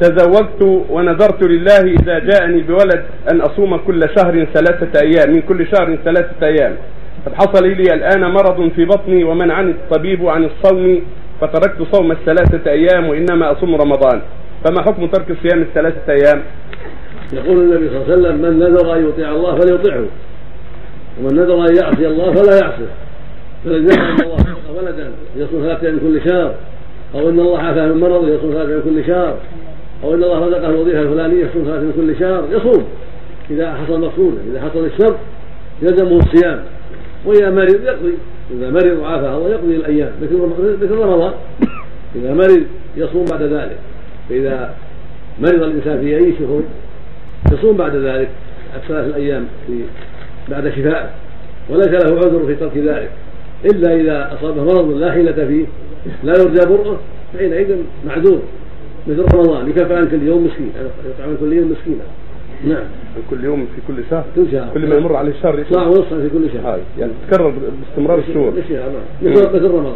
تزوجت ونذرت لله إذا جاءني بولد أن أصوم كل شهر ثلاثة أيام من كل شهر ثلاثة أيام. قد حصل لي الآن مرض في بطني ومنعني الطبيب عن الصوم فتركت صوم الثلاثة أيام وإنما أصوم رمضان. فما حكم ترك صيام الثلاثة أيام؟ يقول النبي صلى الله عليه وسلم من نذر أن يطيع الله فليطيعه ومن نذر أن يعصي الله فلا يعصيه. فلذلك ان الله ولدا يصوم ثلاثة من كل شهر. أو إن الله عافاه من مرض يصوم ثلاثة من كل شهر. أو إن الله رزقه الوظيفة الفلانية يصوم ثلاثة من كل شهر. يصوم. إذا حصل مقصوده إذا حصل الشر يلزمه الصيام. وإذا مرض يقضي. إذا مرض وعافاه الله يقضي الأيام. مثل رمضان. إذا مرض يصوم بعد ذلك. فإذا مرض الإنسان في اي شهور يصوم بعد ذلك. الثلاث الأيام في بعد شفائه وليس له عذر في ترك ذلك. إلا إذا أصابه مرض لا حيلة فيه. لا يرجى برؤة فحينئذ معذور. مثل رمضان يكفى عن كل يوم مسكين يطعم كل يوم مسكينا نعم. كل يوم في كل شهر. كل شهر كل ما يمر عليه الشهر صاع ونصف في كل شهر. يعني تكرر باستمرار الشهور. نعم مثل رمضان.